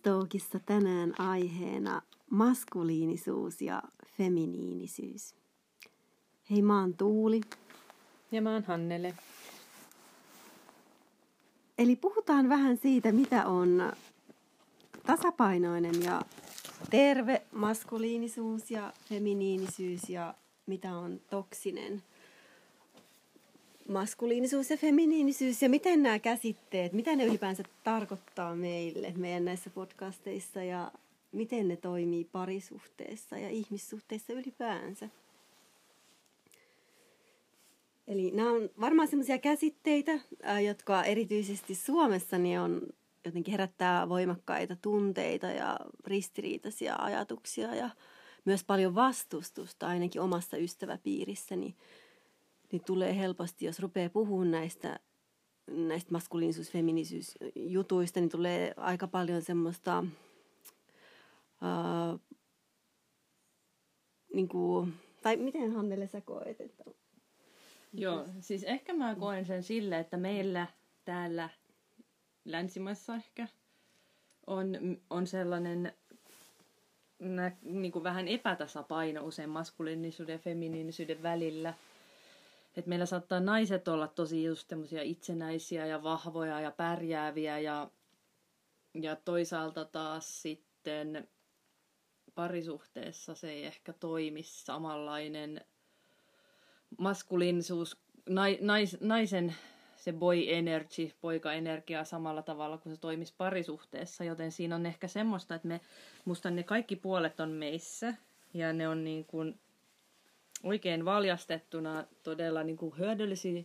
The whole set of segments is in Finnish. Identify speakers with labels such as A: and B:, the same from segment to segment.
A: Mistookissa tänään aiheena maskuliinisuus ja feminiinisyys. Hei, mä oon Tuuli.
B: Ja mä oon Hannele.
A: Eli puhutaan vähän siitä, mitä on tasapainoinen ja terve maskuliinisuus ja feminiinisyys ja mitä on toksinen maskuliinisuus ja feminiinisyys? Ja miten nämä käsitteet, mitä ne ylipäänsä tarkoittaa meille meidän näissä podcasteissa? Ja miten ne toimii parisuhteessa ja ihmissuhteessa ylipäänsä. Eli nämä on varmaan sellaisia käsitteitä, jotka erityisesti Suomessa niin on jotenkin herättää voimakkaita tunteita ja ristiriitaisia ajatuksia ja myös paljon vastustusta ainakin omassa ystäväpiirissäni. niin tulee helposti, jos rupeaa puhumaan näistä, näistä maskuliinisuus jutuista, niin tulee aika paljon semmoista ää, niin kuin, tai miten Hannele sä koet? Että...
B: Joo, siis ehkä mä koen sen sille, että meillä täällä länsimaissa ehkä on, on sellainen niin kuin vähän epätasapaino usein maskuliinisuuden ja feminiinisyyden välillä. Et meillä saattaa naiset olla tosi just itsenäisiä ja vahvoja ja pärjääviä ja, ja toisaalta taas sitten parisuhteessa se ei ehkä toimi samanlainen maskuliinisuus, nais, naisen se boy energy, poika-energia samalla tavalla kuin se toimisi parisuhteessa, joten siinä on ehkä semmoista, että me, musta ne kaikki puolet on meissä ja ne on niin kuin oikein valjastettuna todella niin kuin hyödyllisiä,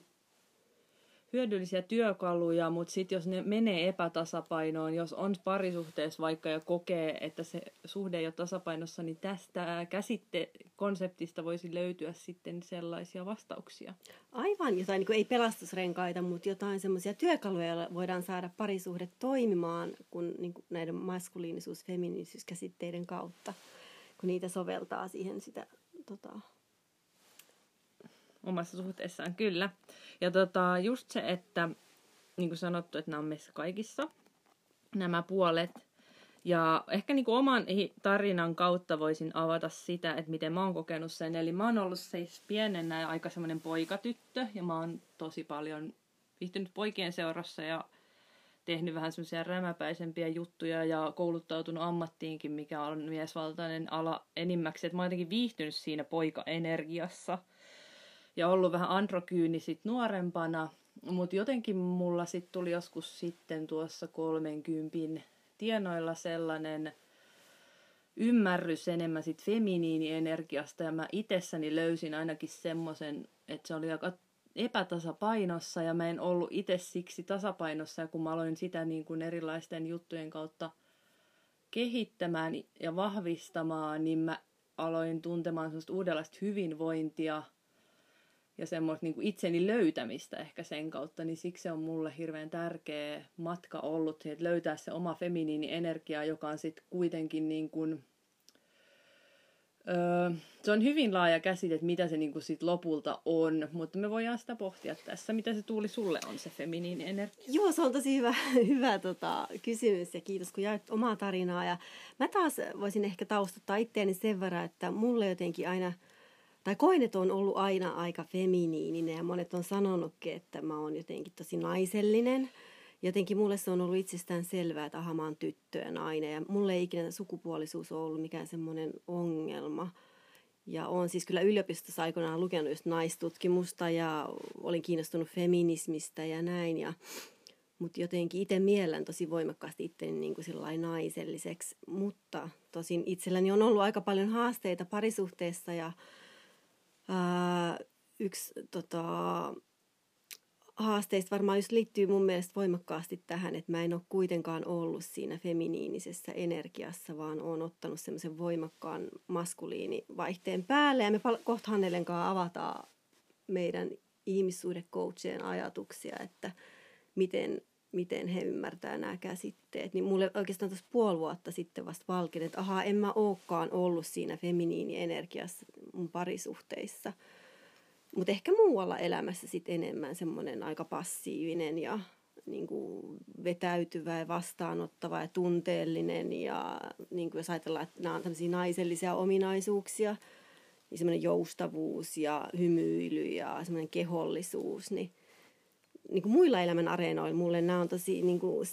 B: hyödyllisiä työkaluja, mutta sitten jos ne menee epätasapainoon, jos on parisuhteessa vaikka ja kokee, että se suhde ei ole tasapainossa, niin tästä käsitte konseptista voisi löytyä sitten sellaisia vastauksia.
A: Aivan, jotain niin kuin ei pelastusrenkaita, mutta jotain semmoisia työkaluja, joilla voidaan saada parisuhde toimimaan kun, niin kuin näiden maskuliinisuus- feminiinisyyskäsitteiden kautta, kun niitä soveltaa siihen sitä tota,
B: omassa suhteessaan, kyllä. Ja tota, just se, että niin kuin sanottu, että nämä on meissä kaikissa, nämä puolet. Ja ehkä niin kuin oman tarinan kautta voisin avata sitä, että miten mä oon kokenut sen. Eli mä oon ollut siis pienenä aika semmoinen poikatyttö, ja mä oon tosi paljon viihtynyt poikien seurassa ja tehnyt vähän semmoisia rämäpäisempiä juttuja ja kouluttautunut ammattiinkin, mikä on miesvaltainen ala enimmäksi. Että mä oon jotenkin viihtynyt siinä poika-energiassa – ja ollut vähän androkyyni sit nuorempana, mutta jotenkin mulla sitten tuli joskus sitten tuossa 30 tienoilla sellainen ymmärrys enemmän sit feminiinienergiasta ja mä itsessäni löysin ainakin semmoisen, että se oli aika epätasapainossa ja mä en ollut itse siksi tasapainossa ja kun mä aloin sitä niin kuin erilaisten juttujen kautta kehittämään ja vahvistamaan, niin mä aloin tuntemaan sellaista uudenlaista hyvinvointia – ja semmoista niin itseni löytämistä ehkä sen kautta, niin siksi se on mulle hirveän tärkeä matka ollut, että löytää se oma feminiini energia, joka on sitten kuitenkin niin kuin, öö, se on hyvin laaja käsite, että mitä se niin kuin sit lopulta on, mutta me voidaan sitä pohtia tässä, mitä se tuuli sulle on se feminiini energia.
A: Joo, se on tosi hyvä, hyvä tota, kysymys ja kiitos kun jaat omaa tarinaa ja mä taas voisin ehkä taustuttaa itteeni sen verran, että mulle jotenkin aina – tai koen, että on ollut aina aika feminiininen ja monet on sanonutkin, että mä oon jotenkin tosi naisellinen. Jotenkin mulle se on ollut itsestään selvää, että aha, mä oon tyttö ja nainen ja mulle ei ikinä sukupuolisuus ole ollut mikään semmoinen ongelma. Ja olen siis kyllä yliopistossa aikoinaan lukenut just naistutkimusta ja olin kiinnostunut feminismistä ja näin. Ja, mutta jotenkin itse miellän tosi voimakkaasti itteni niin kuin naiselliseksi. Mutta tosin itselläni on ollut aika paljon haasteita parisuhteessa ja ää, yksi tota, haasteista varmaan just liittyy mun mielestä voimakkaasti tähän, että mä en ole kuitenkaan ollut siinä feminiinisessä energiassa, vaan olen ottanut semmoisen voimakkaan maskuliinivaihteen päälle. Ja me kohta Hannelen kanssa avataan meidän ihmissuhdecoachien ajatuksia, että miten, miten he ymmärtää nämä käsitteet. Niin mulle oikeastaan tuossa puoli vuotta sitten vasta valkeni, että ahaa, en mä olekaan ollut siinä feminiinienergiassa mun parisuhteissa. Mutta ehkä muualla elämässä sitten enemmän semmoinen aika passiivinen ja niin kuin vetäytyvä ja vastaanottava ja tunteellinen. Ja niin kuin jos ajatellaan, että nämä on tämmöisiä naisellisia ominaisuuksia, niin semmoinen joustavuus ja hymyily ja semmoinen kehollisuus, niin – niin kuin muilla elämän areenoilla mulle nämä on tosi niin kuin,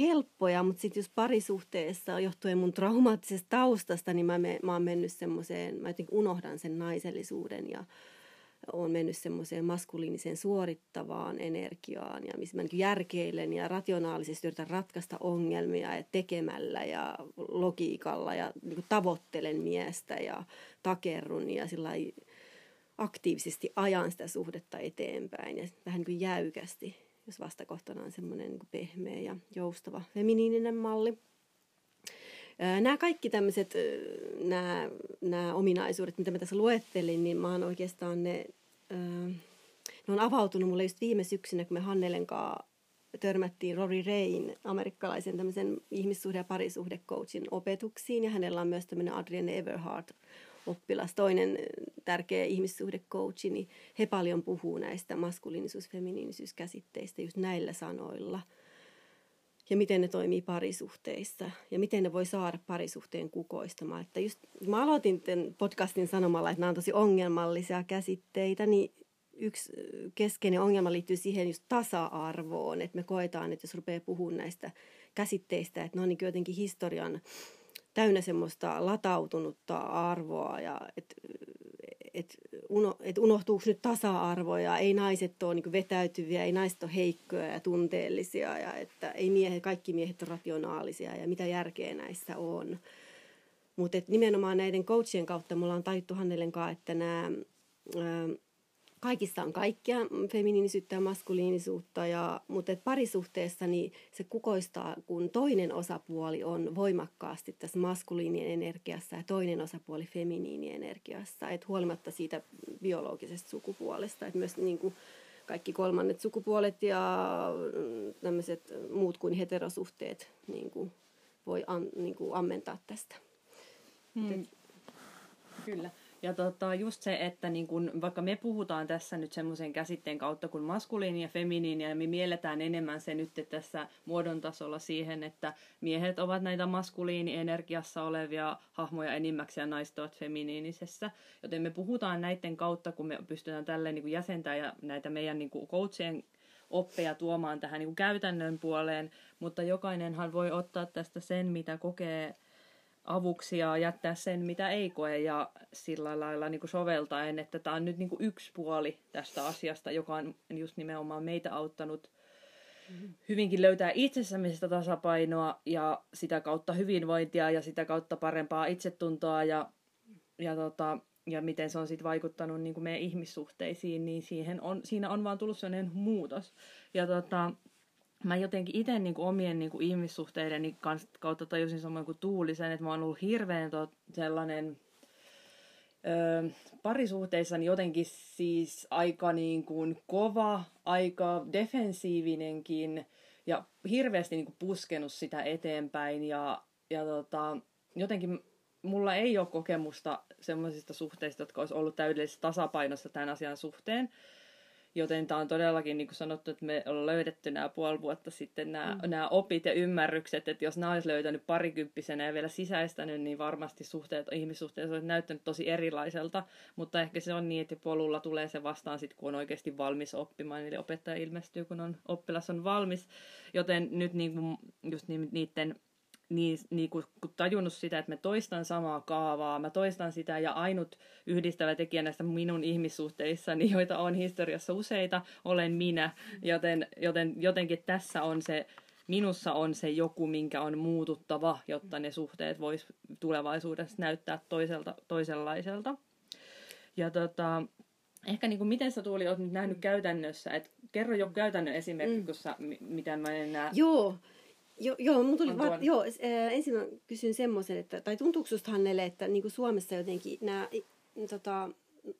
A: helppoja, mutta sitten jos parisuhteessa johtuen mun traumaattisesta taustasta, niin mä, me, mä oon mennyt semmoiseen, mä jotenkin unohdan sen naisellisuuden ja on mennyt semmoiseen maskuliiniseen suorittavaan energiaan ja missä mä niin järkeilen ja rationaalisesti yritän ratkaista ongelmia ja tekemällä ja logiikalla ja niin tavoittelen miestä ja takerrun ja sillä aktiivisesti ajan sitä suhdetta eteenpäin ja vähän niin kuin jäykästi, jos vastakohtana on semmoinen niin pehmeä ja joustava feminiininen malli. Nämä kaikki tämmöiset nämä, nämä ominaisuudet, mitä mä tässä luettelin, niin mä oon oikeastaan ne, ne on avautunut mulle just viime syksynä, kun me Hannelen kanssa törmättiin Rory Rain, amerikkalaisen tämmöisen ihmissuhde- ja parisuhdecoachin opetuksiin. Ja hänellä on myös tämmöinen Adrienne Everhart oppilas, toinen tärkeä ihmissuhdecoachi, niin he paljon puhuu näistä maskuliinisuus- feminiinisyyskäsitteistä just näillä sanoilla. Ja miten ne toimii parisuhteissa ja miten ne voi saada parisuhteen kukoistamaan. Että just, mä aloitin tämän podcastin sanomalla, että nämä on tosi ongelmallisia käsitteitä, niin yksi keskeinen ongelma liittyy siihen just tasa-arvoon, että me koetaan, että jos rupeaa puhumaan näistä käsitteistä, että ne on niin jotenkin historian täynnä semmoista latautunutta arvoa ja että et, uno, et unohtuuko nyt tasa-arvo ja ei naiset ole niin vetäytyviä, ei naiset ole heikkoja ja tunteellisia ja että ei miehet, kaikki miehet ole rationaalisia ja mitä järkeä näissä on. Mutta nimenomaan näiden coachien kautta me ollaan tajuttu Hannelen kanssa, että nämä kaikissa on kaikkia feminiinisyyttä ja maskuliinisuutta, ja, mutta et parisuhteessa niin se kukoistaa, kun toinen osapuoli on voimakkaasti tässä maskuliinien energiassa ja toinen osapuoli feminiinienergiassa. Et huolimatta siitä biologisesta sukupuolesta, että myös niin kuin kaikki kolmannet sukupuolet ja tämmöiset muut kuin heterosuhteet niin kuin voi an, niin kuin ammentaa tästä. Hmm.
B: Kyllä. Ja tota, just se, että niin kun, vaikka me puhutaan tässä nyt semmoisen käsitteen kautta kuin maskuliini ja feminiini, ja me mielletään enemmän se nyt tässä muodon tasolla siihen, että miehet ovat näitä maskuliini-energiassa olevia hahmoja enimmäksi ja naiset ovat feminiinisessä. Joten me puhutaan näiden kautta, kun me pystytään tälleen niin jäsentämään ja näitä meidän niin coachien oppeja tuomaan tähän niin käytännön puoleen, mutta jokainenhan voi ottaa tästä sen, mitä kokee avuksi ja jättää sen, mitä ei koe ja sillä lailla niin kuin soveltaen, että tämä on nyt niin kuin yksi puoli tästä asiasta, joka on just nimenomaan meitä auttanut hyvinkin löytää itsessämme sitä tasapainoa ja sitä kautta hyvinvointia ja sitä kautta parempaa itsetuntoa ja, ja, tota, ja miten se on sitten vaikuttanut niin kuin meidän ihmissuhteisiin, niin siihen on, siinä on vaan tullut sellainen muutos. Ja tota, mä jotenkin itse niin omien niin ihmissuhteideni kautta tajusin samoin kuin Tuulisen, että mä oon ollut hirveän tot, sellainen ö, parisuhteissani jotenkin siis aika niin kuin kova, aika defensiivinenkin ja hirveästi niin kuin puskenut sitä eteenpäin ja, ja tota, jotenkin mulla ei ole kokemusta semmoisista suhteista, jotka olisi ollut täydellisessä tasapainossa tämän asian suhteen. Joten tämä on todellakin, niin kuin sanottu, että me ollaan löydetty nämä puoli vuotta sitten nämä, mm. nämä opit ja ymmärrykset, että jos nämä olisi löytänyt parikymppisenä ja vielä sisäistänyt, niin varmasti suhteet, ihmissuhteet olisi näyttänyt tosi erilaiselta. Mutta ehkä se on niin, että polulla tulee se vastaan sitten, kun on oikeasti valmis oppimaan. Eli opettaja ilmestyy, kun on, oppilas on valmis. Joten nyt niin kuin, just niiden niin, niin kun, kun tajunnut sitä, että mä toistan samaa kaavaa, mä toistan sitä ja ainut yhdistävä tekijä näistä minun ihmissuhteissani, joita on historiassa useita, olen minä. Joten, joten jotenkin tässä on se, minussa on se joku, minkä on muututtava, jotta ne suhteet vois tulevaisuudessa näyttää toiselta, toisenlaiselta. Ja tota, ehkä niin kuin miten sä Tuuli oot nyt nähnyt käytännössä, että kerro jo käytännön esimerkki, mm. kun sä, mitä mä en näe.
A: Joo, Jo, joo, mun tuli va- joo, ensin mä kysyn semmoisen, että, tai tuntuuko susta Hannele, että niin kuin Suomessa jotenkin nämä tota,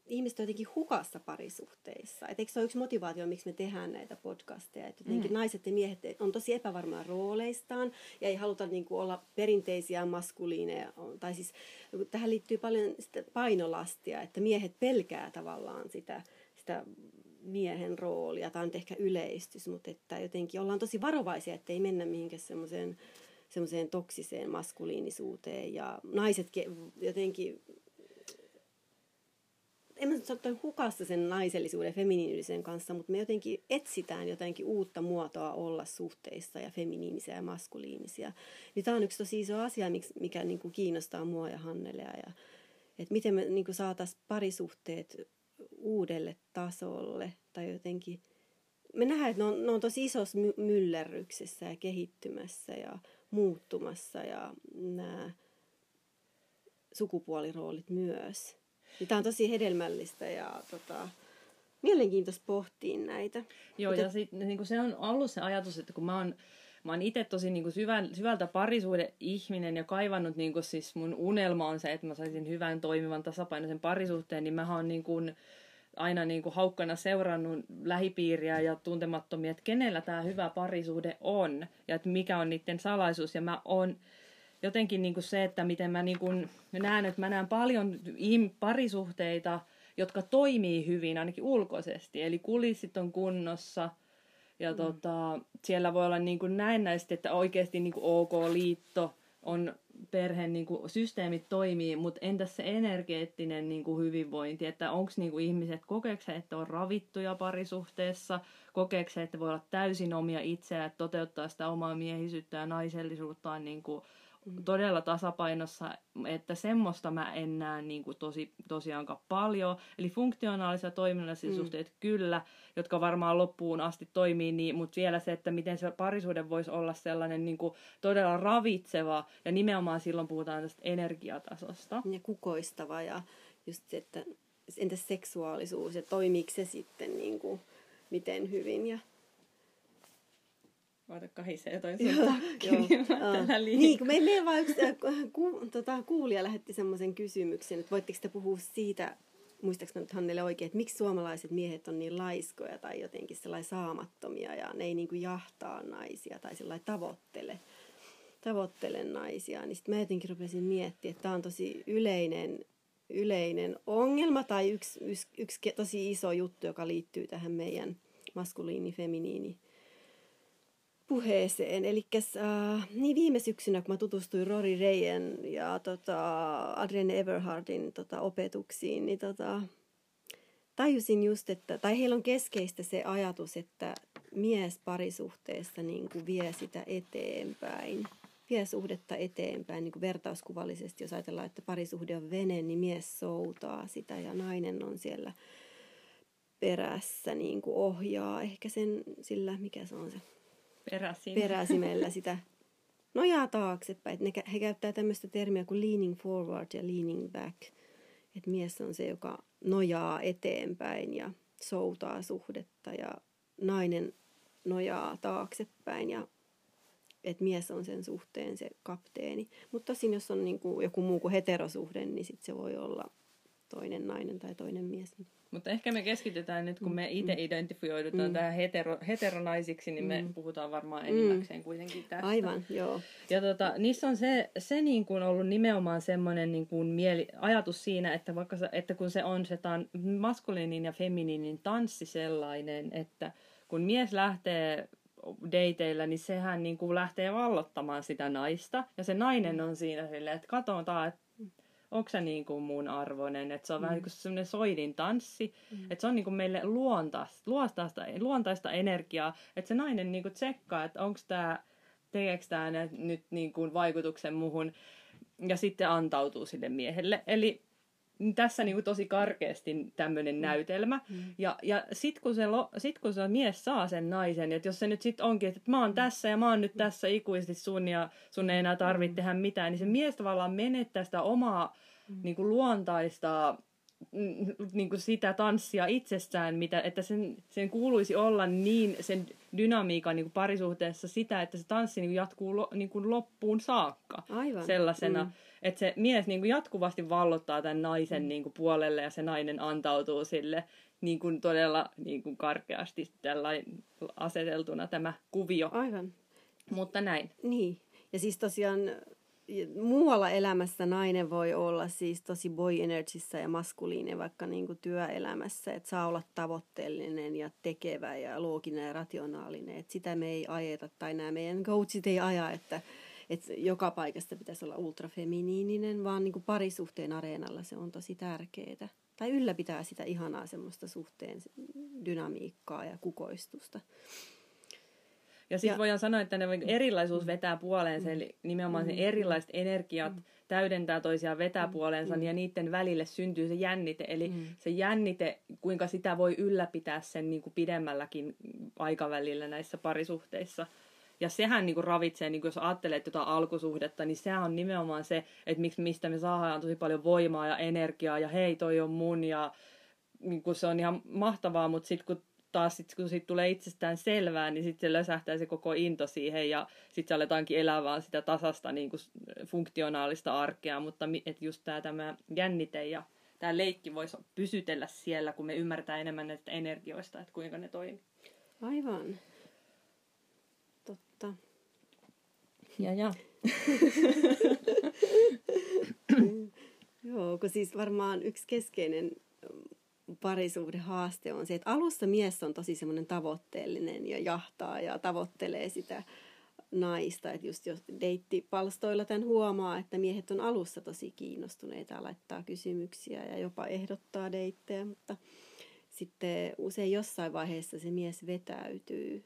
A: ihmiset on jotenkin hukassa parisuhteissa. Et eikö se ole yksi motivaatio, miksi me tehdään näitä podcasteja? Että jotenkin mm. naiset ja miehet on tosi epävarmaa rooleistaan ja ei haluta niin kuin, olla perinteisiä maskuliineja. Tai siis tähän liittyy paljon sitä painolastia, että miehet pelkää tavallaan sitä, sitä miehen roolia. Tämä on ehkä yleistys, mutta että jotenkin ollaan tosi varovaisia, että ei mennä mihinkään semmoiseen semmoiseen toksiseen maskuliinisuuteen ja naiset jotenkin en mä sano hukassa sen naisellisuuden ja feminiinisen kanssa, mutta me jotenkin etsitään jotenkin uutta muotoa olla suhteissa ja feminiinisiä ja maskuliinisia. Niin tämä on yksi tosi iso asia, mikä niin kuin kiinnostaa mua ja Hannelea. Ja, että miten me niin saataisiin parisuhteet uudelle tasolle tai jotenkin... Me nähdään, että ne on, ne on tosi isossa myllerryksessä ja kehittymässä ja muuttumassa ja nämä sukupuoliroolit myös. Niin tämä on tosi hedelmällistä ja tota, mielenkiintoista pohtia näitä.
B: Joo, Mutta... ja sit, niin se on ollut se ajatus, että kun mä oon, mä oon itse tosi niin kuin syvän, syvältä parisuuden ihminen ja kaivannut, niin kuin siis mun unelma on se, että mä saisin hyvän, toimivan, tasapainoisen parisuhteen, niin mä oon niin kuin, aina niin kuin haukkana seurannut lähipiiriä ja tuntemattomia, että kenellä tämä hyvä parisuhde on ja että mikä on niiden salaisuus. Ja mä oon jotenkin niin kuin se, että miten mä niin kuin näen, että mä näen paljon parisuhteita, jotka toimii hyvin ainakin ulkoisesti. Eli kulissit on kunnossa ja mm. tota, siellä voi olla niin kuin näennäisesti, että oikeasti niin kuin ok liitto on perheen niin kuin, systeemit toimii, mutta entäs se energeettinen niin kuin, hyvinvointi, että onko niin ihmiset, kokeeko että on ravittuja parisuhteessa, kokeeko että voi olla täysin omia itseään, että toteuttaa sitä omaa miehisyyttä ja naisellisuuttaan niin kuin, todella tasapainossa, että semmoista mä en näe niin kuin tosi, tosiaankaan paljon. Eli funktionaalisia toiminnallisia mm. suhteet kyllä, jotka varmaan loppuun asti toimii, niin, mutta vielä se, että miten se parisuuden voisi olla sellainen niin kuin todella ravitseva, ja nimenomaan silloin puhutaan tästä energiatasosta.
A: Ja kukoistava, ja just se, että entäs seksuaalisuus, ja toimiiko se sitten niin kuin, miten hyvin, ja
B: Oota, kahisee jotain sun takki, niin
A: Niin, kun me, me vaan yksi äh, ku, tota, kuulija lähetti semmoisen kysymyksen, että voitteko te puhua siitä, muistaaks nyt Hannele oikein, että miksi suomalaiset miehet on niin laiskoja tai jotenkin sellainen saamattomia ja ne ei niin kuin jahtaa naisia tai sellainen tavoittele, tavoittele naisia. Niin sitten mä jotenkin rupesin miettimään, että tämä on tosi yleinen, yleinen ongelma tai yksi, yksi, yksi tosi iso juttu, joka liittyy tähän meidän maskuliini-feminiini puheeseen. Eli äh, niin viime syksynä, kun mä tutustuin Rory Reyen ja tota, Adrienne Everhardin tota, opetuksiin, niin tota, tajusin just, että, tai heillä on keskeistä se ajatus, että mies parisuhteessa niin kuin vie sitä eteenpäin, vie suhdetta eteenpäin, niin kuin vertauskuvallisesti, jos ajatellaan, että parisuhde on vene, niin mies soutaa sitä ja nainen on siellä perässä niin kuin ohjaa. Ehkä sen sillä, mikä se on se
B: Peräsin.
A: peräsimellä sitä nojaa taaksepäin. Ne, he käyttää tämmöistä termiä kuin leaning forward ja leaning back. Että mies on se, joka nojaa eteenpäin ja soutaa suhdetta ja nainen nojaa taaksepäin ja että mies on sen suhteen se kapteeni. Mutta tosin jos on niin kuin joku muu kuin heterosuhde, niin sit se voi olla toinen nainen tai toinen mies.
B: Mutta ehkä me keskitytään nyt, kun me itse mm. identifioidutaan mm. tähän hetero, heteronaisiksi, niin me mm. puhutaan varmaan enimmäkseen mm. kuitenkin tästä.
A: Aivan, joo.
B: Ja tota, niissä on se, se niin kuin ollut nimenomaan semmoinen niin kuin mieli, ajatus siinä, että, vaikka että kun se on se tan, maskuliinin ja feminiinin tanssi sellainen, että kun mies lähtee dateilla, niin sehän niin kuin lähtee vallottamaan sitä naista. Ja se nainen on siinä silleen, että katsotaan, että onko se niin kuin mun arvoinen, että se on mm. vähän niin kuin semmoinen soidin tanssi, mm. että se on niin kuin meille luontaista, luontaista, luontaista energiaa, että se nainen niin kuin tsekkaa, että onko tämä, tekeekö tämä nyt niin kuin vaikutuksen muhun, ja sitten antautuu sille miehelle. Eli tässä niin kuin tosi karkeasti tämmöinen mm. näytelmä. Mm. Ja, ja sitten kun, se, sit kun se mies saa sen naisen, että jos se nyt sitten onkin, että mä oon mm. tässä ja mä oon nyt tässä ikuisesti sun ja sun ei enää tarvitse mm. tehdä mitään, niin se mies tavallaan menettää sitä omaa mm. niin kuin luontaista niin kuin sitä tanssia itsessään, mitä, että sen, sen kuuluisi olla niin sen dynamiikan niin kuin parisuhteessa sitä, että se tanssi niin kuin jatkuu lo, niin kuin loppuun saakka
A: Aivan.
B: sellaisena. Mm. Että se mies niin kuin jatkuvasti vallottaa tämän naisen mm. niin kuin puolelle ja se nainen antautuu sille niin kuin todella niin kuin karkeasti aseteltuna tämä kuvio.
A: Aivan.
B: Mutta näin.
A: Niin. Ja siis tosiaan muualla elämässä nainen voi olla siis tosi boy energissä ja maskuliinen vaikka niin kuin työelämässä, että saa olla tavoitteellinen ja tekevä ja looginen ja rationaalinen. Että sitä me ei ajeta tai nämä meidän coachit ei aja, että, että joka paikasta pitäisi olla ultrafeminiininen, vaan niin kuin parisuhteen areenalla se on tosi tärkeää. Tai ylläpitää sitä ihanaa semmoista suhteen dynamiikkaa ja kukoistusta.
B: Ja sitten voidaan sanoa, että ne erilaisuus vetää puoleensa, eli nimenomaan ne erilaiset energiat täydentää toisiaan vetää puoleensa, ja niiden välille syntyy se jännite. Eli se jännite, kuinka sitä voi ylläpitää sen niin kuin pidemmälläkin aikavälillä näissä parisuhteissa. Ja sehän niin kuin ravitsee, niin kuin jos ajattelet jotain alkusuhdetta, niin sehän on nimenomaan se, että miksi, mistä me saadaan tosi paljon voimaa ja energiaa, ja hei, toi on mun, ja niin kuin se on ihan mahtavaa, mutta sitten kun taas sit, kun siitä tulee itsestään selvää, niin sitten se lösähtää se koko into siihen ja sitten se aletaankin elää vaan sitä tasasta niin kuin funktionaalista arkea, mutta että just tämä tämä jännite ja tämä leikki voisi pysytellä siellä, kun me ymmärretään enemmän näistä energioista, että kuinka ne toimii.
A: Aivan. Totta.
B: Ja ja.
A: Joo, kun siis varmaan yksi keskeinen parisuhdehaaste on se, että alussa mies on tosi semmoinen tavoitteellinen ja jahtaa ja tavoittelee sitä naista. Että just jos deittipalstoilla tämän huomaa, että miehet on alussa tosi kiinnostuneita ja laittaa kysymyksiä ja jopa ehdottaa deittejä, mutta sitten usein jossain vaiheessa se mies vetäytyy,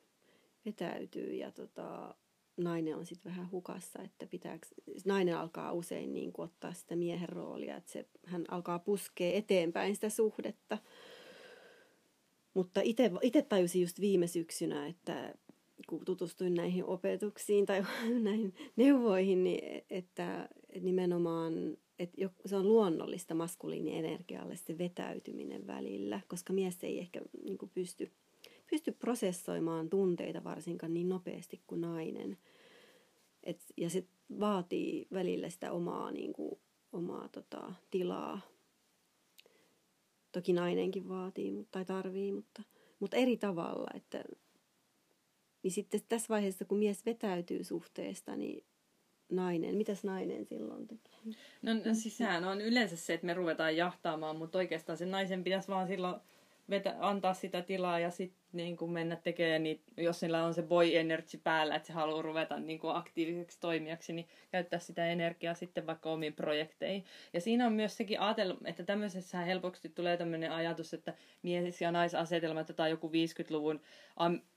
A: vetäytyy ja tota, nainen on sitten vähän hukassa, että pitääkö, nainen alkaa usein niin kuin ottaa sitä miehen roolia, että se, hän alkaa puskea eteenpäin sitä suhdetta. Mutta itse tajusin just viime syksynä, että kun tutustuin näihin opetuksiin tai näihin neuvoihin, niin että nimenomaan että se on luonnollista maskuliinienergialle se vetäytyminen välillä, koska mies ei ehkä niin kuin pysty pysty prosessoimaan tunteita varsinkaan niin nopeasti kuin nainen. Et, ja se vaatii välillä sitä omaa, niin kuin, omaa tota, tilaa. Toki nainenkin vaatii tai tarvii, mutta, mutta eri tavalla. Että, niin sitten tässä vaiheessa, kun mies vetäytyy suhteesta, niin nainen, mitäs nainen silloin tekee?
B: No, no siis sehän on yleensä se, että me ruvetaan jahtaamaan, mutta oikeastaan sen naisen pitäisi vaan silloin vetä, antaa sitä tilaa ja sitten niin kuin mennä tekemään, niin jos sillä on se boy energy päällä, että se haluaa ruveta niin kuin aktiiviseksi toimijaksi, niin käyttää sitä energiaa sitten vaikka omiin projekteihin. Ja siinä on myös sekin ajatelma, että tämmöisessä helposti tulee tämmöinen ajatus, että mies- ja naisasetelma, että on joku 50-luvun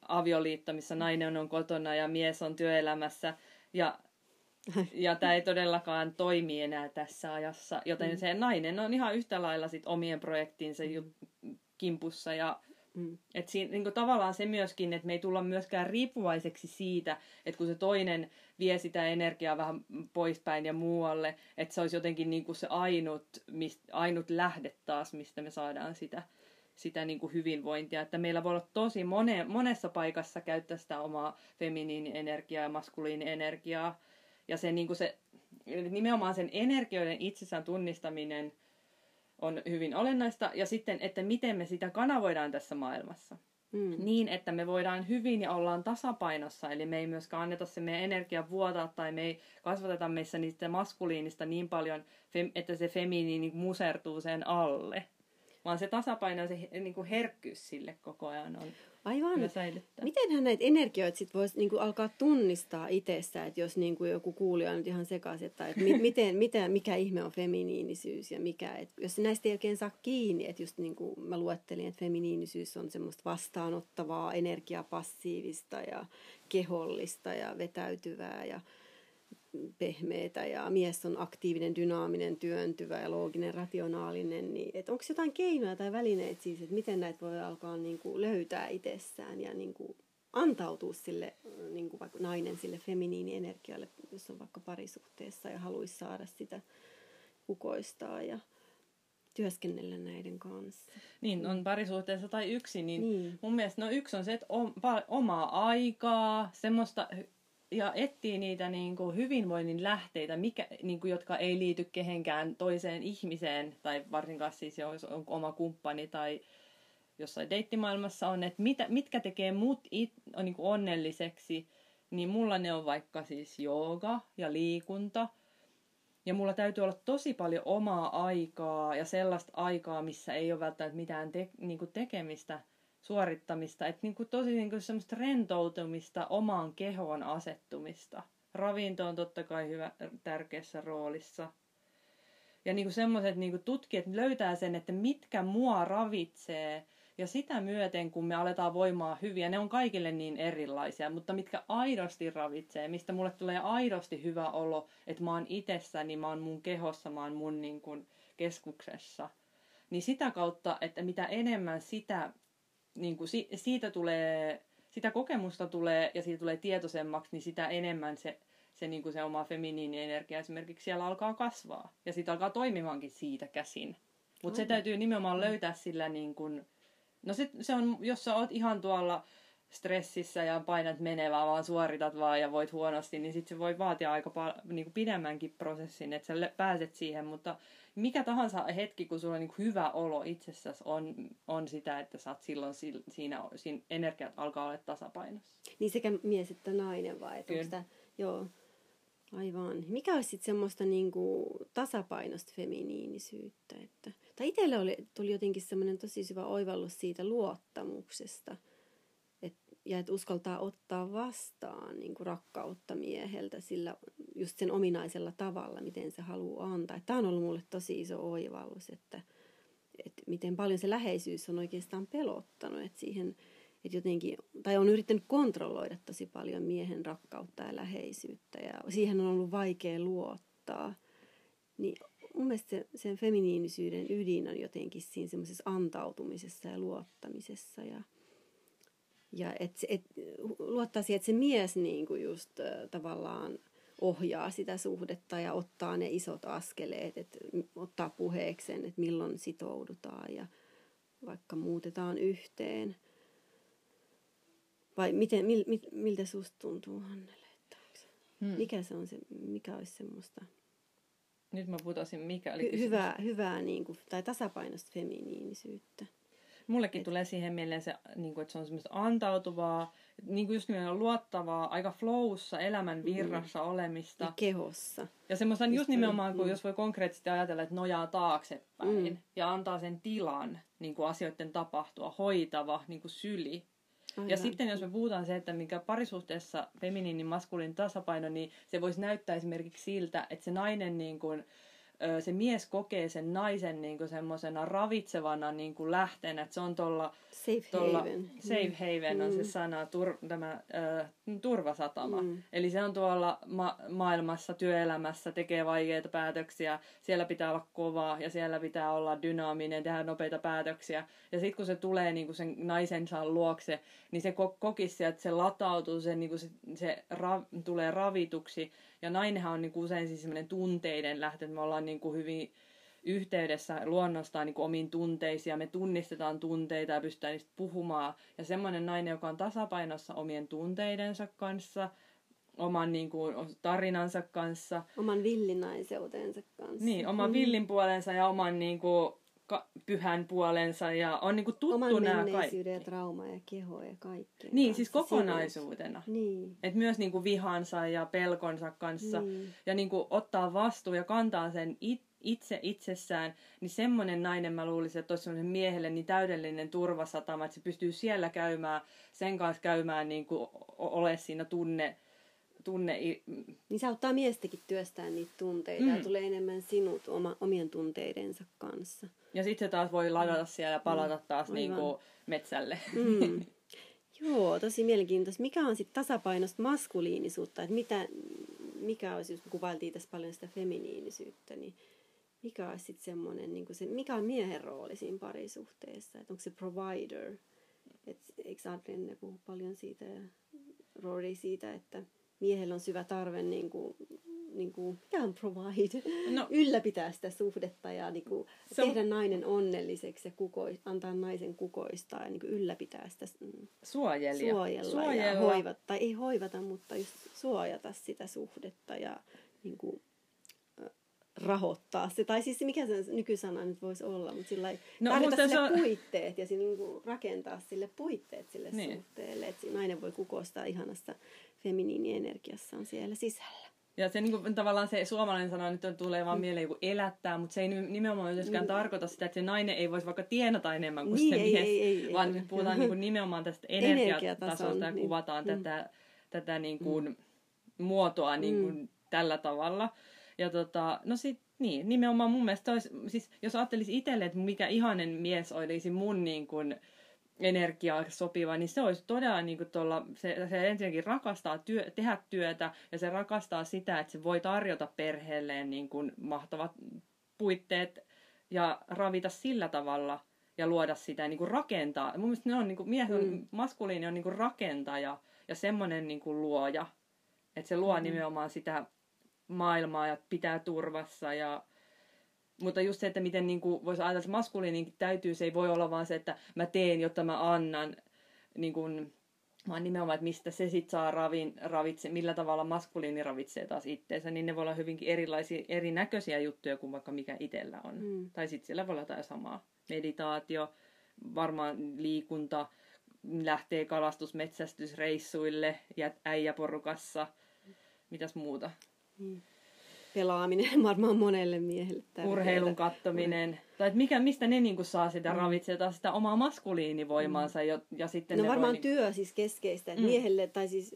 B: avioliitto, missä nainen on kotona ja mies on työelämässä. Ja ja tämä ei todellakaan toimi enää tässä ajassa, joten mm. se nainen on ihan yhtä lailla sit omien projektiinsa kimpussa ja Mm. Et siinä, niin kuin tavallaan se myöskin, että me ei tulla myöskään riippuvaiseksi siitä, että kun se toinen vie sitä energiaa vähän poispäin ja muualle, että se olisi jotenkin niin kuin se ainut, mist, ainut lähde taas, mistä me saadaan sitä, sitä niin kuin hyvinvointia. Että meillä voi olla tosi mone, monessa paikassa käyttää sitä omaa feminiinienergiaa ja maskuliinienergiaa. Ja se, niin kuin se, nimenomaan sen energioiden itsessään tunnistaminen – on hyvin olennaista. Ja sitten, että miten me sitä kanavoidaan tässä maailmassa. Mm. Niin, että me voidaan hyvin ja ollaan tasapainossa, eli me ei myöskään anneta se meidän energia vuotaa tai me ei kasvateta meissä niistä maskuliinista niin paljon, että se feminiini musertuu sen alle. Vaan se tasapaino ja se niin kuin herkkyys sille koko ajan on
A: Aivan. Mitenhän näitä energioita sit voisi niinku alkaa tunnistaa itsessä, että jos niinku joku kuulija on nyt ihan sekaisin, että et mi- miten, mitä, mikä ihme on feminiinisyys ja mikä, et jos näistä ei oikein saa kiinni, että just niin kuin mä luettelin, että feminiinisyys on semmoista vastaanottavaa, energiapassiivista ja kehollista ja vetäytyvää ja pehmeitä ja mies on aktiivinen, dynaaminen, työntyvä ja looginen, rationaalinen, niin onko jotain keinoja tai välineitä siis, että miten näitä voi alkaa niin kuin löytää itsessään ja niin kuin antautua sille, niin kuin vaikka nainen sille feminiinienergialle, jos on vaikka parisuhteessa ja haluaisi saada sitä kukoistaa ja työskennellä näiden kanssa.
B: Niin, on parisuhteessa tai yksi, niin, niin. mun mielestä no yksi on se, että omaa aikaa, semmoista ja etsii niitä niin kuin hyvinvoinnin lähteitä, mikä, niin kuin, jotka ei liity kehenkään toiseen ihmiseen, tai varsinkaan siis jos on oma kumppani tai jossain deittimaailmassa on, että mitä, mitkä tekee mut it, niin kuin onnelliseksi, niin mulla ne on vaikka siis jooga ja liikunta, Ja mulla täytyy olla tosi paljon omaa aikaa ja sellaista aikaa, missä ei ole välttämättä mitään te- niinku tekemistä, suorittamista. Että niinku tosi niinku semmoista rentoutumista, omaan kehoon asettumista. Ravinto on totta kai hyvä, tärkeässä roolissa. Ja niinku semmoiset niinku tutkijat löytää sen, että mitkä mua ravitsee – ja sitä myöten, kun me aletaan voimaa hyviä, ne on kaikille niin erilaisia, mutta mitkä aidosti ravitsee, mistä mulle tulee aidosti hyvä olo, että mä oon itsessäni, mä oon mun kehossa, mä oon mun niin kuin keskuksessa. Niin sitä kautta, että mitä enemmän sitä, niin kuin siitä tulee, sitä kokemusta tulee ja siitä tulee tietoisemmaksi, niin sitä enemmän se, se, niin kuin se oma feminiinienergia esimerkiksi siellä alkaa kasvaa. Ja siitä alkaa toimimaankin siitä käsin. Mutta se täytyy nimenomaan löytää sillä niin kuin, No se, se on, jos sä oot ihan tuolla stressissä ja painat menevää, vaan suoritat vaan ja voit huonosti, niin sitten se voi vaatia aika pal- niin kuin pidemmänkin prosessin, että sä pääset siihen, mutta mikä tahansa hetki, kun sulla on niin hyvä olo itsessäsi, on, on sitä, että sä oot silloin siinä, siinä energiat alkaa olla tasapainossa.
A: Niin sekä mies että nainen vai? Kyllä. Sitä, joo, aivan. Mikä olisi sitten semmoista niin kuin tasapainosta feminiinisyyttä? Että tai itselle oli, tuli jotenkin semmoinen tosi syvä oivallus siitä luottamuksesta. Ja että uskaltaa ottaa vastaan niin kuin rakkautta mieheltä sillä just sen ominaisella tavalla, miten se haluaa antaa. Tämä on ollut mulle tosi iso oivallus, että, että miten paljon se läheisyys on oikeastaan pelottanut. Että siihen, että jotenkin, tai on yrittänyt kontrolloida tosi paljon miehen rakkautta ja läheisyyttä ja siihen on ollut vaikea luottaa. Niin mun mielestä se, sen feminiinisyyden ydin on jotenkin siinä semmoisessa antautumisessa ja luottamisessa ja, ja et, et, luottaa siihen, että se mies niin kuin just äh, tavallaan ohjaa sitä suhdetta ja ottaa ne isot askeleet, että ottaa puheekseen, että milloin sitoudutaan ja vaikka muutetaan yhteen. Vai miten, mil, mil, miltä susta tuntuu, Hannele? Hmm. Mikä se on se, mikä olisi semmoista
B: nyt mä putosin, mikä oli
A: Hy- hyvää, hyvää niin kuin, tai tasapainosta feminiinisyyttä.
B: Mullekin Et... tulee siihen mieleen se, niin kuin, että se on semmoista antautuvaa, niin kuin just nimenomaan luottavaa, aika flowssa, elämän mm. virrassa mm. olemista.
A: Ja kehossa.
B: Ja semmoista just, just nimenomaan, kun mm. jos voi konkreettisesti ajatella, että nojaa taaksepäin mm. ja antaa sen tilan niin kuin asioiden tapahtua, hoitava niin kuin syli. Aivan. Ja sitten jos me puhutaan se, että mikä parisuhteessa feminiinin maskuliinin tasapaino, niin se voisi näyttää esimerkiksi siltä, että se nainen niin kuin, se mies kokee sen naisen niin kuin semmoisena ravitsevana niin kuin lähteenä, että se on tuolla
A: Safe tolla, haven.
B: Safe mm. haven on mm. se sana, tur, tämä äh, turvasatama. Mm. Eli se on tuolla ma- maailmassa, työelämässä, tekee vaikeita päätöksiä, siellä pitää olla kova ja siellä pitää olla dynaaminen, tehdä nopeita päätöksiä. Ja sitten kun se tulee niin kuin sen naisensa luokse, niin se ko- kokisi että se latautuu, se, niin kuin se, se ra- tulee ravituksi. Ja nainenhan on niin kuin usein siis tunteiden lähtö, että me ollaan niin kuin hyvin yhteydessä luonnostaan niin kuin omiin tunteisiin ja me tunnistetaan tunteita ja pystytään niistä puhumaan. Ja semmoinen nainen, joka on tasapainossa omien tunteidensa kanssa, oman niin kuin, tarinansa kanssa.
A: Oman villinaiseutensa kanssa.
B: Niin, oman mm. villin puolensa ja oman niin kuin, ka- pyhän puolensa ja on niin kuin tuttu
A: Oman
B: nämä kaikki.
A: ja trauma ja keho ja kaikki.
B: Niin, siis kokonaisuutena.
A: Niin.
B: Et myös niin kuin vihansa ja pelkonsa kanssa. Niin. Ja niin kuin ottaa vastuu ja kantaa sen it- itse itsessään, niin semmoinen nainen mä luulisin, että olisi semmoinen miehelle niin täydellinen turvasatama, että se pystyy siellä käymään, sen kanssa käymään niin kuin ole siinä tunne, tunne...
A: Niin se auttaa miestäkin työstää niitä tunteita mm. ja tulee enemmän sinut oma, omien tunteidensa kanssa.
B: Ja sitten se taas voi ladata siellä ja palata mm. taas niin kuin metsälle.
A: Mm. Joo, tosi mielenkiintoista. Mikä on sitten tasapainosta maskuliinisuutta? Että mitä, mikä olisi, jos kuvailtiin tässä paljon sitä feminiinisyyttä, niin mikä on sitten semmoinen, niin se, mikä on miehen rooli siinä parisuhteessa, että onko se provider, että eikö Adrienne puhu paljon siitä ja Rory siitä, että miehellä on syvä tarve niin kuin, niin kuin, on provide, no, ylläpitää sitä suhdetta ja niin kuin, tehdä on, nainen onnelliseksi ja kukoi, antaa naisen kukoistaa ja niin kuin, ylläpitää sitä
B: mm, suojella,
A: suojella, suojella. ja hoivata, tai ei hoivata, mutta just suojata sitä suhdetta ja niin kuin, rahoittaa se. Tai siis mikä se nykysana nyt voisi olla, mutta sillä no, tarjota sille on... puitteet ja niin kuin rakentaa sille puitteet sille niin. suhteelle. Että nainen voi kukostaa ihanassa feminiinienergiassaan siellä sisällä.
B: Ja se niin kuin, tavallaan se suomalainen sana nyt tulee vaan mieleen joku elättää, mutta se ei nimenomaan myöskään mm. tarkoita sitä, että se nainen ei voisi vaikka tienata enemmän kuin
A: Niin,
B: se
A: ei,
B: mies,
A: ei, ei, ei.
B: vaan nyt puhutaan niin kuin nimenomaan tästä energiatasosta ja
A: niin.
B: kuvataan
A: Mm.
B: tätä, tätä niin kuin muotoa niin kuin tällä tavalla. Ja tota, no sit niin, nimenomaan mun mielestä olisi, siis jos ajattelisi itselle, että mikä ihanen mies olisi mun niin kuin, energiaa sopiva, niin se olisi todella niin kuin tuolla, se, se ensinnäkin rakastaa työ, tehdä työtä ja se rakastaa sitä, että se voi tarjota perheelleen niin kuin mahtavat puitteet ja ravita sillä tavalla ja luoda sitä niin kuin rakentaa. Mun mielestä ne on niin kuin, mies on,
A: Mm.
B: maskuliini on niin kuin rakentaja ja semmoinen niin kuin luoja, että se luo
A: Mm.
B: nimenomaan sitä maailmaa ja pitää turvassa ja mutta just se, että miten niin kuin, voisi ajatella, että maskuliininkin täytyy, se ei voi olla vaan se, että mä teen, jotta mä annan, niin kuin, vaan nimenomaan, että mistä se sit saa ravin, ravitse, millä tavalla maskuliini ravitsee taas itteensä, niin ne voi olla hyvinkin erilaisia, erinäköisiä juttuja kuin vaikka mikä itsellä on.
A: Mm.
B: Tai sitten siellä voi olla jotain samaa. Meditaatio, varmaan liikunta, lähtee kalastusmetsästysreissuille ja äijäporukassa. Mitäs muuta?
A: Niin. Pelaaminen varmaan monelle miehelle tärkeää.
B: urheilun kattominen. Tai että mikä, mistä ne niinku saa sitä
A: Mm.
B: ravitsee taas sitä omaa maskuliinivoimaansa. Ja, ja sitten
A: No
B: ne
A: varmaan
B: voi, niinku-
A: työ siis keskeistä.
B: Mm.
A: miehelle, tai siis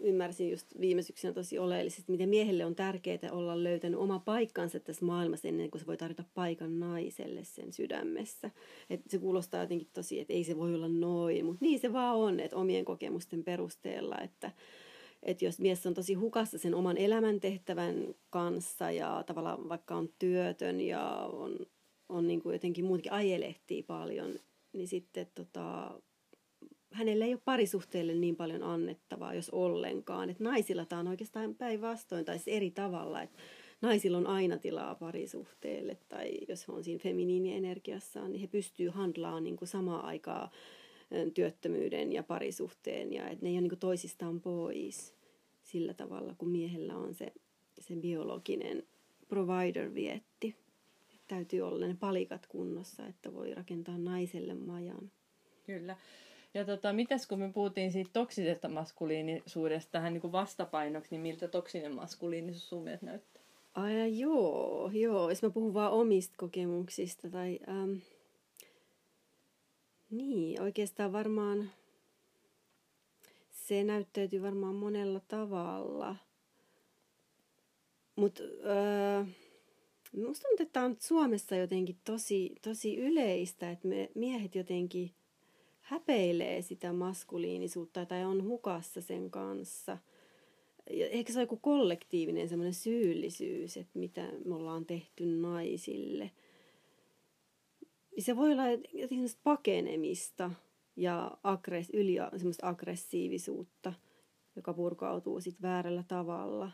A: ymmärsin just viime syksynä tosi oleellisesti, miten miehelle on tärkeää olla löytänyt oma paikkansa tässä maailmassa ennen kuin se voi tarjota paikan naiselle sen sydämessä. Et se kuulostaa jotenkin tosi, että ei se voi olla noin, mutta niin se vaan on, että omien kokemusten perusteella, että että jos mies on tosi hukassa sen oman elämäntehtävän kanssa ja tavallaan vaikka on työtön ja on, on niin kuin jotenkin muutenkin ajelehtii paljon, niin sitten tota, hänellä ei ole parisuhteelle niin paljon annettavaa, jos ollenkaan. Et naisilla tämä on oikeastaan päinvastoin tai siis eri tavalla. Et naisilla on aina tilaa parisuhteelle tai jos he on siinä feminiinienergiassaan, niin he pystyvät handlaamaan niin kuin samaa aikaa työttömyyden ja parisuhteen ja että ne ei ole niin toisistaan pois sillä tavalla, kun miehellä on se, se biologinen provider-vietti. Täytyy olla ne palikat kunnossa, että voi rakentaa naiselle majan.
B: Kyllä. Ja tota, mitäs kun me puhuttiin siitä toksisesta maskuliinisuudesta tähän niin kuin vastapainoksi, niin miltä toksinen maskuliinisuus sun mielestä näyttää?
A: Ai joo, joo. Jos mä puhun vaan omista kokemuksista tai... Ähm, niin, oikeastaan varmaan se näyttäytyy varmaan monella tavalla. Mutta öö, musta tuntuu, että tämä on Suomessa jotenkin tosi, tosi yleistä, että me miehet jotenkin häpeilee sitä maskuliinisuutta tai on hukassa sen kanssa. Ja ehkä se on joku kollektiivinen semmoinen syyllisyys, että mitä me ollaan tehty naisille. Se voi olla jotenkin pakenemista ja aggress, yli semmoista aggressiivisuutta, joka purkautuu sitten väärällä tavalla.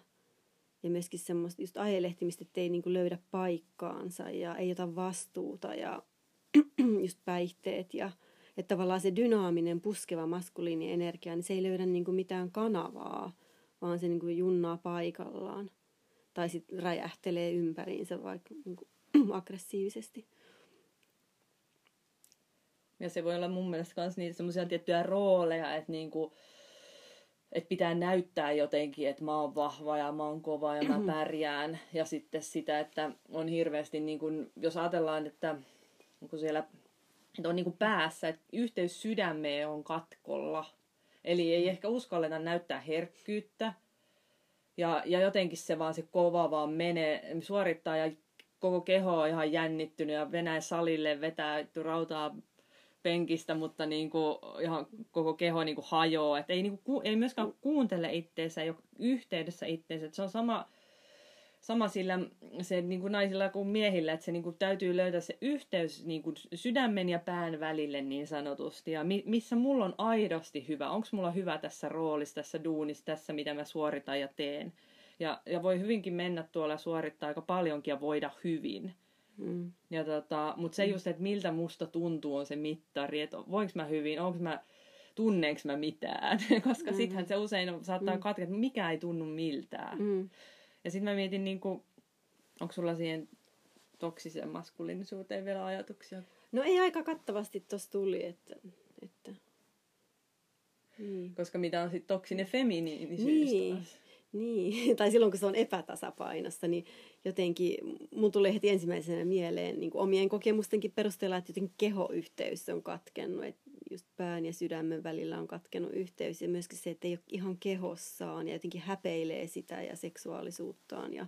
A: Ja myöskin semmoista just ajelehtimistä, että ei niinku löydä paikkaansa ja ei ota vastuuta ja just päihteet ja että tavallaan se dynaaminen, puskeva maskuliinienergia, niin se ei löydä niinku mitään kanavaa, vaan se niinku junnaa paikallaan. Tai sitten räjähtelee ympäriinsä vaikka niinku aggressiivisesti.
B: Ja se voi olla mun mielestä myös niitä semmoisia tiettyjä rooleja, että niinku, että pitää näyttää jotenkin, että mä oon vahva ja mä oon kova ja mä pärjään. Ja sitten sitä, että on hirveästi, niin kuin, jos ajatellaan, että onko siellä että on niin kuin päässä, että yhteys sydämeen on katkolla. Eli ei ehkä uskalleta näyttää herkkyyttä. Ja, ja jotenkin se vaan se kova vaan menee, suorittaa ja koko keho on ihan jännittynyt ja venää salille, vetää rautaa penkistä, mutta niin kuin ihan koko keho niin kuin hajoaa. Et ei, niin kuin, ei myöskään kuuntele itteensä, ei ole yhteydessä itteensä. Se on sama, sama sillä se, niin kuin naisilla kuin miehillä, että se niin kuin, täytyy löytää se yhteys niin kuin, sydämen ja pään välille niin sanotusti. Ja mi, missä mulla on aidosti hyvä, onko mulla hyvä tässä roolissa, tässä duunissa, tässä mitä mä suoritan ja teen. Ja, ja voi hyvinkin mennä tuolla ja suorittaa aika paljonkin ja voida hyvin.
A: Mm.
B: Ja tota, mutta se just, että miltä musta tuntuu on se mittari, että voinko mä hyvin, onko mä, tunneeko mä mitään, koska
A: Mm.
B: sittenhän se usein saattaa
A: Mm.
B: katketa, että mikä ei tunnu miltään.
A: Mm.
B: Ja sitten mä mietin, niin kuin, onko sulla siihen toksiseen maskuliinisuuteen vielä ajatuksia?
A: No ei aika kattavasti tuossa tuli, että... että... Niin.
B: Koska mitä on sitten toksinen feminiinisyys
A: Niin.
B: taas?
A: Niin, tai silloin kun se on epätasapainossa, niin jotenkin mun tulee heti ensimmäisenä mieleen niin kuin omien kokemustenkin perusteella, että jotenkin kehoyhteys on katkennut, että just pään ja sydämen välillä on katkennut yhteys ja myöskin se, että ei ole ihan kehossaan ja jotenkin häpeilee sitä ja seksuaalisuuttaan ja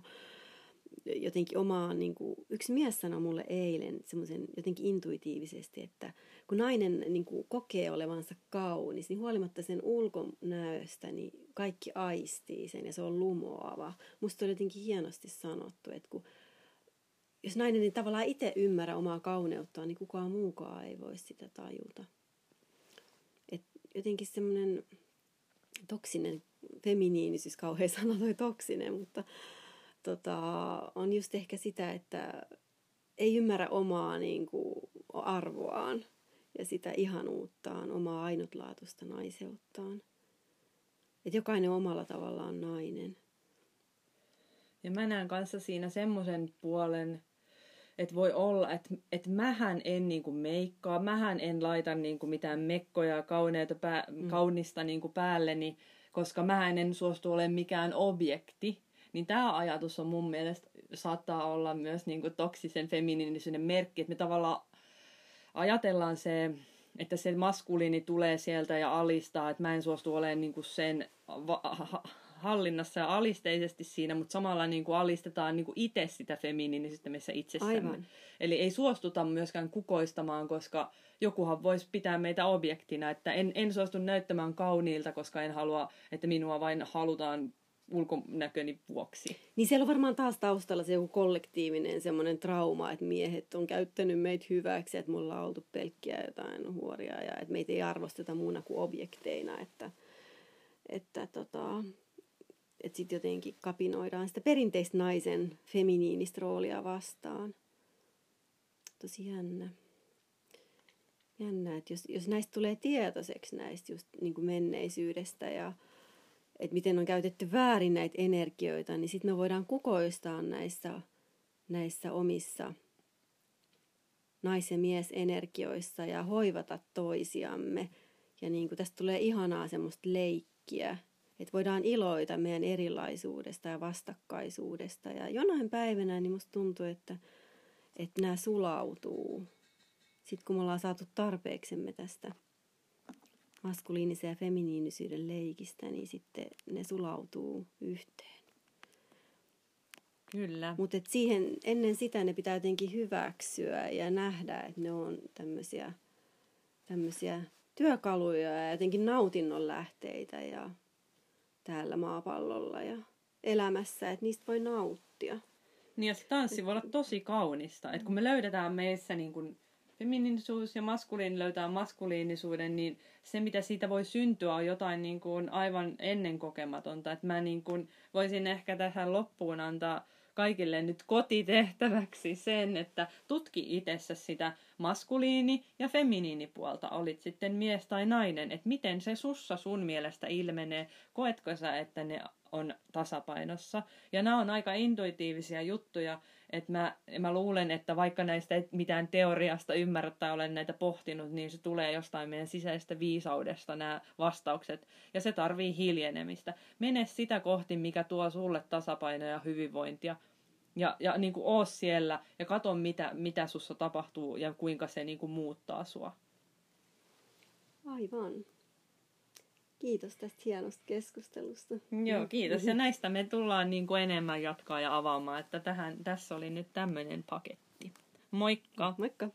A: jotenkin omaa, niin kuin, yksi mies sanoi mulle eilen semmoisen jotenkin intuitiivisesti, että kun nainen niin kuin, kokee olevansa kaunis, niin huolimatta sen ulkonäöstä, niin kaikki aistii sen ja se on lumoava. Musta oli jotenkin hienosti sanottu, että kun, jos nainen ei tavallaan itse ymmärrä omaa kauneuttaan, niin kukaan muukaan ei voi sitä tajuta. Et jotenkin semmoinen toksinen feminiinisyys, kauhean sana toi toksinen, mutta tota, on just ehkä sitä, että ei ymmärrä omaa niin kuin, arvoaan ja sitä ihanuuttaan, omaa ainutlaatuista naiseuttaan. Että jokainen omalla tavallaan nainen.
B: Ja mä näen kanssa siinä semmoisen puolen, että voi olla, että, että mähän en niinku meikkaa, mähän en laita niinku mitään mekkoja kauneita pää, mm. kaunista niinku päälleni, koska mä en suostu olemaan mikään objekti. Niin tämä ajatus on mun mielestä saattaa olla myös niinku toksisen feminiinisyyden merkki, että me tavallaan ajatellaan se, että se maskuliini tulee sieltä ja alistaa, että mä en suostu olemaan niinku sen va- hallinnassa ja alisteisesti siinä, mutta samalla niin kuin alistetaan niin kuin itse sitä feminiinisistä meissä itsessämme. Aivan. Eli ei suostuta myöskään kukoistamaan, koska jokuhan voisi pitää meitä objektina, että en, en suostu näyttämään kauniilta, koska en halua, että minua vain halutaan ulkonäköni vuoksi.
A: Niin siellä on varmaan taas taustalla se joku kollektiivinen semmoinen trauma, että miehet on käyttänyt meitä hyväksi, että mulla on oltu pelkkiä jotain huoria ja että meitä ei arvosteta muuna kuin objekteina, että, että tota, että sitten jotenkin kapinoidaan sitä perinteistä naisen feminiinistä roolia vastaan. Tosi jännä. Jännä, että jos, jos näistä tulee tietoiseksi näistä just niin kuin menneisyydestä ja että miten on käytetty väärin näitä energioita, niin sitten me voidaan kukoistaa näissä, näissä omissa nais- ja miesenergioissa ja hoivata toisiamme. Ja niin kuin tästä tulee ihanaa semmoista leikkiä, että voidaan iloita meidän erilaisuudesta ja vastakkaisuudesta. Ja jonain päivänä niin musta tuntuu, että, että nämä sulautuu. Sitten kun me ollaan saatu tarpeeksemme tästä maskuliinisen ja feminiinisyyden leikistä, niin sitten ne sulautuu yhteen.
B: Kyllä.
A: Mutta siihen, ennen sitä ne pitää jotenkin hyväksyä ja nähdä, että ne on tämmöisiä, tämmöisiä työkaluja ja jotenkin nautinnon lähteitä ja täällä maapallolla ja elämässä, että niistä voi nauttia.
B: Niin ja se tanssi voi olla tosi kaunista, että kun me löydetään meissä niin kuin feminiinisuus ja maskuliini löytää maskuliinisuuden, niin se mitä siitä voi syntyä on jotain niin kuin aivan ennen kokematonta. Että mä niin kuin voisin ehkä tähän loppuun antaa kaikille nyt kotitehtäväksi sen, että tutki itsessä sitä maskuliini- ja feminiinipuolta, olit sitten mies tai nainen, että miten se sussa sun mielestä ilmenee, koetko sä, että ne on tasapainossa. Ja nämä on aika intuitiivisia juttuja, että mä, mä luulen, että vaikka näistä ei mitään teoriasta ymmärrä tai olen näitä pohtinut, niin se tulee jostain meidän sisäisestä viisaudesta nämä vastaukset. Ja se tarvii hiljenemistä. Mene sitä kohti, mikä tuo sulle tasapainoa ja hyvinvointia. Ja, ja niin kuin oo siellä ja katso, mitä, mitä sussa tapahtuu ja kuinka se niin kuin muuttaa sua.
A: Aivan. Kiitos tästä hienosta keskustelusta.
B: Joo, kiitos. Ja näistä me tullaan niin kuin enemmän jatkaa ja avaamaan, että tähän, tässä oli nyt tämmöinen paketti. Moikka!
A: Moikka!